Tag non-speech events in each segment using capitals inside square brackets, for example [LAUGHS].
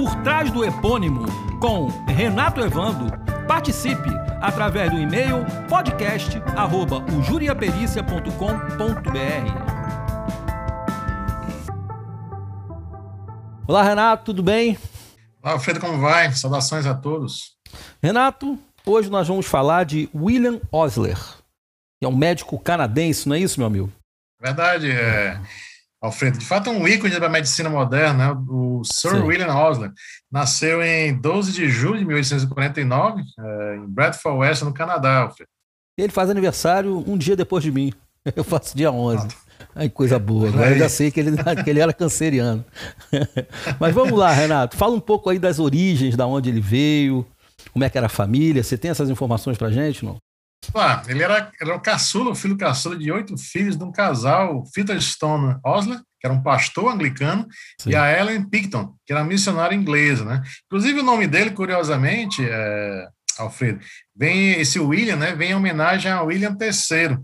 Por Trás do Epônimo, com Renato Evando. Participe através do e-mail podcast.ujuriapericia.com.br. Olá, Renato, tudo bem? Olá, Alfredo, como vai? Saudações a todos. Renato, hoje nós vamos falar de William Osler, que é um médico canadense, não é isso, meu amigo? Verdade, é. Alfredo, de fato é um ícone da medicina moderna, né? o Sir Sim. William Osler. Nasceu em 12 de julho de 1849, é, em Bradford West, no Canadá, Alfredo. Ele faz aniversário um dia depois de mim. [LAUGHS] Eu faço dia 11. Ai, coisa boa. Agora eu já sei que ele, [LAUGHS] que ele era canceriano. [LAUGHS] Mas vamos lá, Renato. Fala um pouco aí das origens, da onde ele veio, como é que era a família. Você tem essas informações pra gente, não? Ah, ele era, era o caçula, o filho caçula de oito filhos de um casal, Stone Osler, que era um pastor anglicano, Sim. e a Ellen Picton, que era missionária inglesa, né? Inclusive o nome dele, curiosamente, é, Alfredo, vem esse William, né? Vem em homenagem a William III.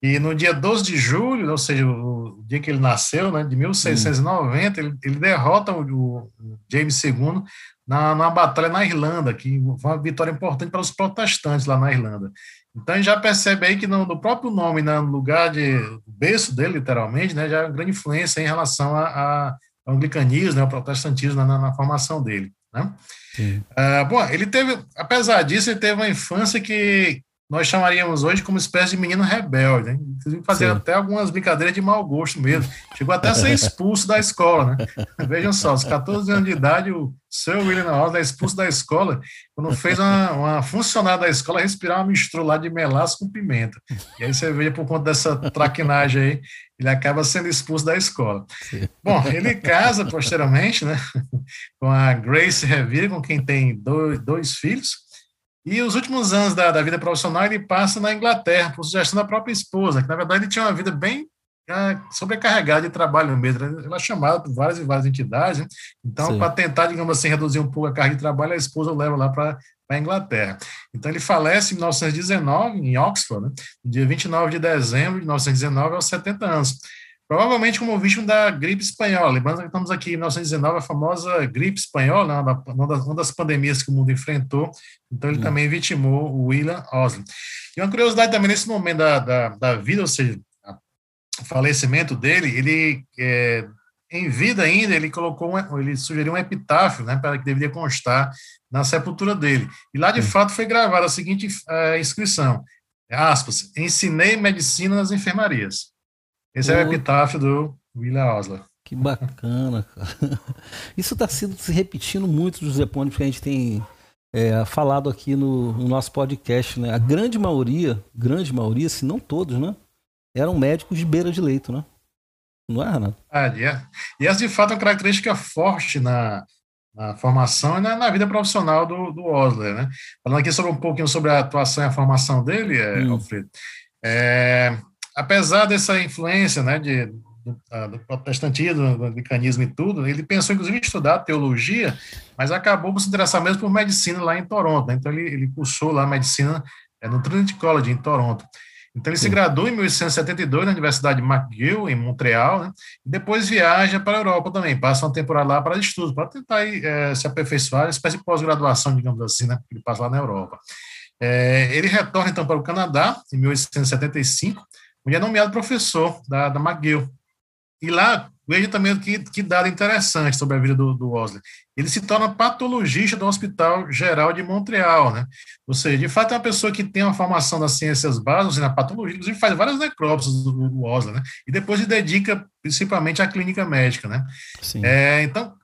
E no dia 12 de julho, ou seja, o dia que ele nasceu, né, de 1690, hum. ele, ele derrota o, o James II na, na batalha na Irlanda, que foi uma vitória importante para os protestantes lá na Irlanda. Então, a gente já percebe aí que no, no próprio nome, né, no lugar de berço dele, literalmente, né, já é uma grande influência em relação a, a, ao anglicanismo, né, ao protestantismo na, na formação dele. Né? Uh, bom, ele teve, apesar disso, ele teve uma infância que nós chamaríamos hoje como espécie de menino rebelde, né? inclusive fazer até algumas brincadeiras de mau gosto mesmo. Chegou até a ser expulso da escola, né? [LAUGHS] Vejam só, aos 14 anos de idade, o seu William Rosa é expulso da escola quando fez uma, uma funcionária da escola respirar uma mistura lá de melaço com pimenta. E aí você vê, por conta dessa traquinagem aí, ele acaba sendo expulso da escola. Sim. Bom, ele casa posteriormente, né, [LAUGHS] com a Grace Revere, com quem tem dois, dois filhos, e os últimos anos da, da, vida profissional ele passa na Inglaterra, por sugestão da própria esposa, que na verdade ele tinha uma vida bem é, sobrecarregada de trabalho mesmo. Ela é chamada por várias e várias entidades, né? então, para tentar, digamos assim, reduzir um pouco a carga de trabalho, a esposa o leva lá para a Inglaterra. Então, ele falece em 1919, em Oxford, né? dia 29 de dezembro de 1919, aos 70 anos provavelmente como vítima da gripe espanhola. Lembrando que estamos aqui em 1919, a famosa gripe espanhola, né, uma das, uma das pandemias que o mundo enfrentou, então ele hum. também vitimou o William Osler. E uma curiosidade também, nesse momento da, da, da vida, ou seja, o falecimento dele, ele, é, em vida ainda, ele colocou, um, ele sugeriu um epitáfio, né, para que deveria constar na sepultura dele. E lá, de fato, foi gravada a seguinte uh, inscrição, aspas, ensinei medicina nas enfermarias. Esse é o epitáfio do William Osler. Que bacana, cara. [LAUGHS] Isso está sendo se repetindo muito dos epônimos que a gente tem é, falado aqui no, no, nosso podcast, né? A grande maioria, grande maioria, se não todos, né? Eram médicos de beira de leito, né? Não é, Renato? Ah, é. E essa, de fato, é uma característica forte na, na formação e na, na, vida profissional do, do Osler, né? Falando aqui sobre um pouquinho sobre a atuação e a formação dele, é, hum. Alfredo, é, apesar dessa influência né, de, do, do protestantismo, do mecanismo e tudo, ele pensou inclusive em estudar teologia, mas acabou por se interessar mesmo por medicina lá em Toronto. Né? Então ele, ele cursou lá medicina é, no Trinity College, em Toronto. Então ele Sim. se graduou em 1872 na Universidade McGill, em Montreal, né? e depois viaja para a Europa também, passa uma temporada lá para estudos, para tentar é, se aperfeiçoar, uma espécie de pós-graduação, digamos assim, né? ele passa lá na Europa. É, ele retorna então para o Canadá, em 1875, onde é nomeado professor da, da McGill. E lá, veja também que, que dado interessante sobre a vida do, do Osley. Ele se torna patologista do Hospital Geral de Montreal, né? Ou seja, de fato é uma pessoa que tem uma formação nas ciências básicas na patologia, inclusive faz várias necrópsias do, do Osley, né? E depois se dedica principalmente à clínica médica, né? Sim. É, então,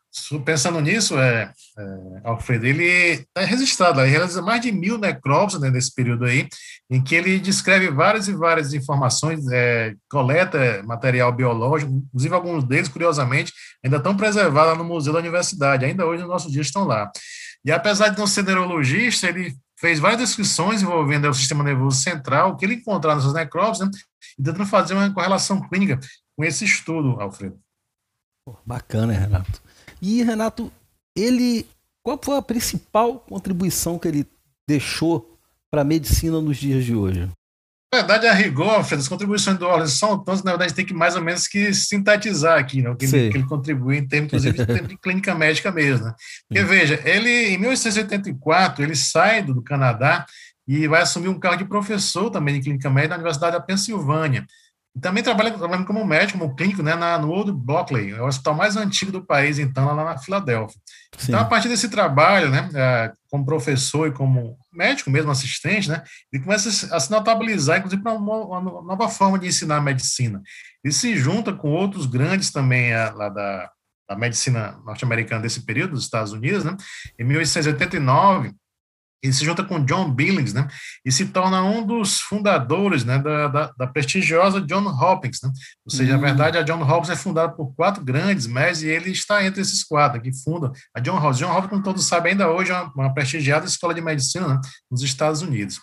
pensando nisso, é, é, Alfredo, ele está registrado, ele realiza mais de mil necrópsias né, nesse período aí, em que ele descreve várias e várias informações, é, coleta material biológico, inclusive alguns deles, curiosamente, ainda estão preservados no Museu da Universidade, ainda hoje, nos nossos dias, estão lá. E apesar de não ser neurologista, ele fez várias descrições envolvendo o sistema nervoso central, o que ele encontrou nessas necrópsias, né, e tentando fazer uma correlação clínica com esse estudo, Alfredo. Bacana, Renato. E, Renato, ele. Qual foi a principal contribuição que ele deixou para a medicina nos dias de hoje? Na verdade, a rigor, as contribuições do Orles são tantas na verdade, tem que mais ou menos que sintetizar aqui, né, o que, ele, que ele contribui em termos, inclusive, em termos de clínica médica mesmo. Né? Porque, veja, ele, em 1884, ele sai do Canadá e vai assumir um cargo de professor também de clínica médica na Universidade da Pensilvânia. Também trabalha, trabalha como médico, como clínico, né, na, no Old Blockley, é o hospital mais antigo do país, então, lá na Filadélfia. Sim. Então, a partir desse trabalho, né, é, como professor e como médico mesmo, assistente, né, ele começa a se notabilizar, inclusive, para uma, uma, nova forma de ensinar medicina. Ele se junta com outros grandes também é, lá da, da medicina norte-americana desse período, dos Estados Unidos, né, em 1889, ele se junta com John Billings, né, e se torna um dos fundadores, né, da, da, da prestigiosa John Hopkins, né, ou seja, uhum. na verdade, a John Hopkins é fundada por quatro grandes médicos e ele está entre esses quatro que fundam a John Hopkins. John Hopkins, como todos sabem, ainda hoje é uma, uma prestigiada escola de medicina né, nos Estados Unidos.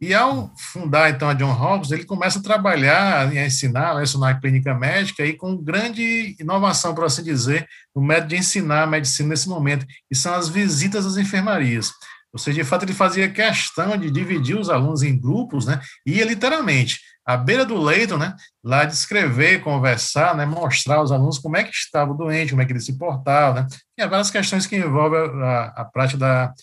E ao fundar, então, a John Hopkins, ele começa a trabalhar, a ensinar, a ensinar a clínica médica e com grande inovação, por assim dizer, no método de ensinar a medicina nesse momento, que são as visitas às enfermarias. Ou seja, de fato, ele fazia questão de dividir os alunos em grupos, né? Ia literalmente à beira do leito, né? Lá descrever, conversar, né? Mostrar aos alunos como é que estava o doente, como é que ele se portava, né? E várias questões que envolvem a, a prática da,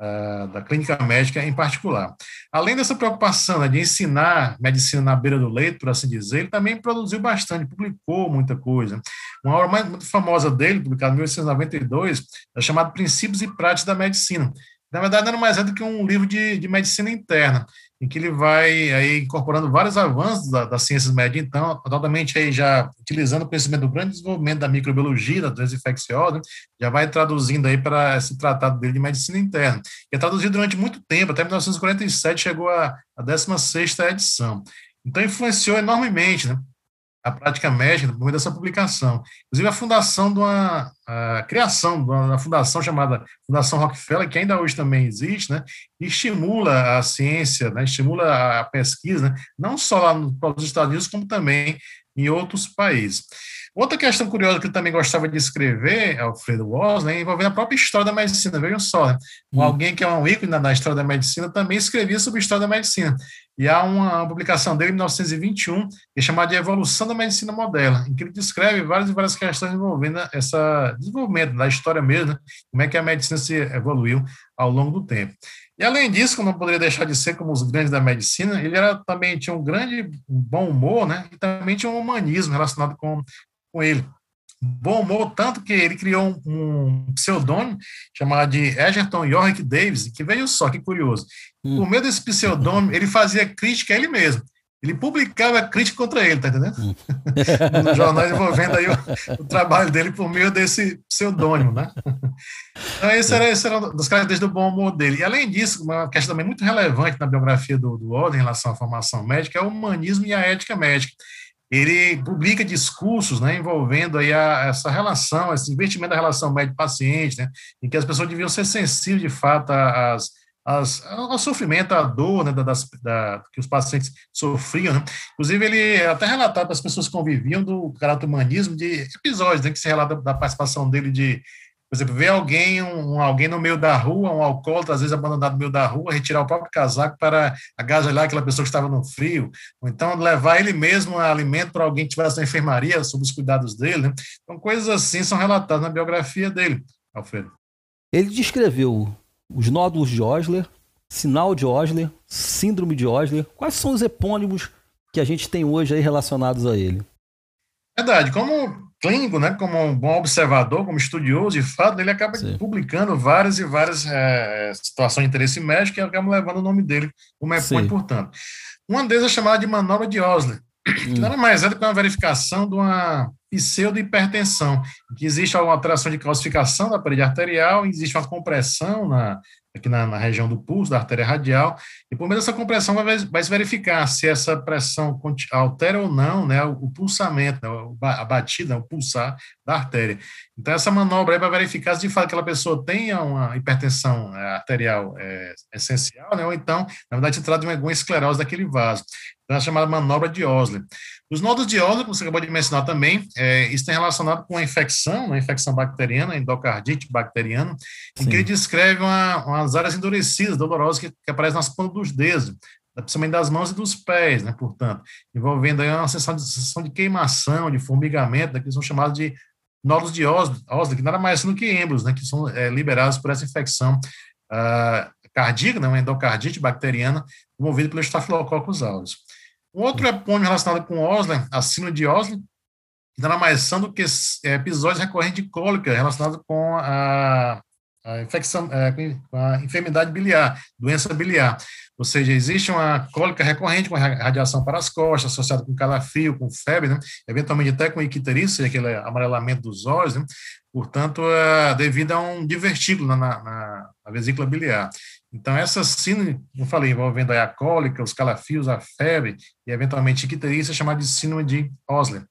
a, da clínica médica em particular. Além dessa preocupação né, de ensinar medicina na beira do leito, por assim dizer, ele também produziu bastante, publicou muita coisa. Uma obra muito famosa dele, publicada em 1892, é chamada Princípios e Práticas da Medicina, na verdade, nada mais é do que um livro de, de medicina interna, em que ele vai aí incorporando vários avanços da, das ciências médicas, então, totalmente aí já utilizando o conhecimento do grande desenvolvimento da microbiologia, da doença infecciosa, já vai traduzindo aí para esse tratado dele de medicina interna, que é traduzido durante muito tempo, até 1947 chegou a, a 16ª edição. Então, influenciou enormemente, né? A prática médica por meio dessa publicação. Inclusive, a fundação de uma a criação de uma fundação chamada Fundação Rockefeller, que ainda hoje também existe, né, estimula a ciência, né, estimula a pesquisa, né, não só lá nos Estados Unidos, como também em outros países. Outra questão curiosa que eu também gostava de escrever, Alfredo Woz, né, envolvendo a própria história da medicina. Vejam só, né? Hum. alguém que é um ícone na história da medicina também escrevia sobre a história da medicina. E há uma, uma publicação dele em 1921, que é chamada de Evolução da Medicina Moderna, em que ele descreve várias e várias questões envolvendo esse desenvolvimento da história mesmo, né? como é que a medicina se evoluiu ao longo do tempo. E além disso, como não poderia deixar de ser como os grandes da medicina, ele era, também tinha um grande bom humor, né? E também tinha um humanismo relacionado com, com ele. Bom humor, tanto que ele criou um, um pseudônimo chamado de Egerton Yorick Davis, que veio só, que curioso. Hum. Por meio desse pseudônimo, ele fazia crítica a ele mesmo. Ele publicava crítica contra ele, tá entendendo? Hum. [LAUGHS] Nos jornais envolvendo aí o, o, trabalho dele por meio desse pseudônimo, né? Então, esse era, esse era um dos características do bom humor dele. E, além disso, uma questão também muito relevante na biografia do, do Oden em relação à formação médica é o humanismo e a ética médica ele publica discursos né, envolvendo aí a, essa relação, esse investimento da relação médico-paciente, né, em que as pessoas deviam ser sensíveis, de fato, às, às, ao sofrimento, à dor né, das, da, que os pacientes sofriam. Né. Inclusive, ele até relatava para as pessoas que conviviam do caráter humanismo de episódios né, que se relata da participação dele de por exemplo, ver alguém, um, alguém no meio da rua, um alcoólatra, às vezes abandonado no meio da rua, retirar o próprio casaco para agasalhar aquela pessoa que estava no frio, ou então levar ele mesmo alimento para alguém que estivesse na enfermaria, sob os cuidados dele. Né? Então, coisas assim são relatadas na biografia dele, Alfredo. Ele descreveu os nódulos de Osler, sinal de Osler, síndrome de Osler. Quais são os epônimos que a gente tem hoje aí relacionados a ele? Verdade. Como clínico, né, como um bom observador, como estudioso, de fato, ele acaba Sim. publicando várias e várias é, situações de interesse médico e acaba levando o nome dele como é muito importante. Uma delas é chamada de manobra de Osler, hum. que nada mais é do que uma verificação de uma pseudo-hipertensão, que existe uma alteração de calcificação da parede arterial, existe uma compressão na, aqui na, na, região do pulso, da artéria radial, e por meio dessa compressão vai, vai se verificar se essa pressão altera ou não né, o, o pulsamento, né, a batida, o pulsar da artéria. Então, essa manobra aí vai verificar se de fato aquela pessoa tenha uma hipertensão é, arterial é, essencial, né, ou então, na verdade, se trata de uma esclerose daquele vaso. É chamada manobra de Osler. Os nódulos de Osler, como você acabou de mencionar também, é, isso tem relacionado com a infecção, uma infecção bacteriana, endocardite bacteriana, em que ele descreve uma, umas áreas endurecidas, dolorosas, que, que aparecem nas pontas dos dedos. principalmente das mãos e dos pés, né, portanto, envolvendo aí uma sensação de, sensação de queimação, de formigamento, né, que são chamados de nódulos de Osler, que nada mais são do que êmbolos, né, que são é, liberados por essa infecção uh, cardíaca, né, uma endocardite bacteriana, promovida pelo Staphylococcus aureus. Um outro epônimo relacionado com Osler, a síndrome de Osler, que nada mais são do que é, episódios recorrentes de cólica relacionados com a, a infecção, é, com a enfermidade biliar, doença biliar. Ou seja, existe uma cólica recorrente com radiação para as costas, associada com calafrio, com febre, né? eventualmente até com icterícia, aquele amarelamento dos olhos, né? portanto, é devido a um divertículo na, na, na vesícula biliar. Então, essa síndrome, como falei, envolvendo a cólica, os calafios, a febre e, eventualmente, icterícia, é chamada de síndrome de Osler.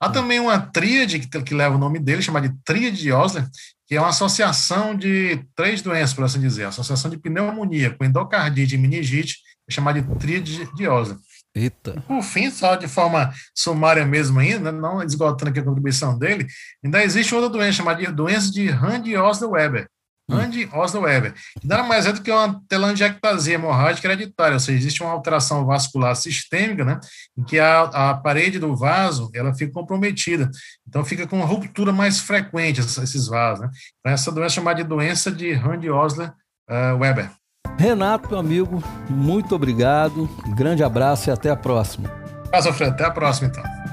Há também uma tríade que, que leva o nome dele, chamada de tríade de Osler, que é uma associação de três doenças, por assim dizer. A associação de pneumonia com endocardite e meningite, é chamada de tríade de Osler. Eita. Por fim, só de forma sumária mesmo ainda, não esgotando aqui a contribuição dele, ainda existe outra doença chamada de doença de Rand-Osler-Weber, Andy Oslo Weber, que nada mais é do que uma telangiectasia hemorrágica hereditária, ou seja, existe uma alteração vascular sistêmica, né, em que a, a parede do vaso, ela fica comprometida, então fica com uma ruptura mais frequente esses vasos, né, então essa doença é chamada de doença de Randy Osler uh, Weber. Renato, meu amigo, muito obrigado, grande abraço e até a próxima. Até a próxima, então.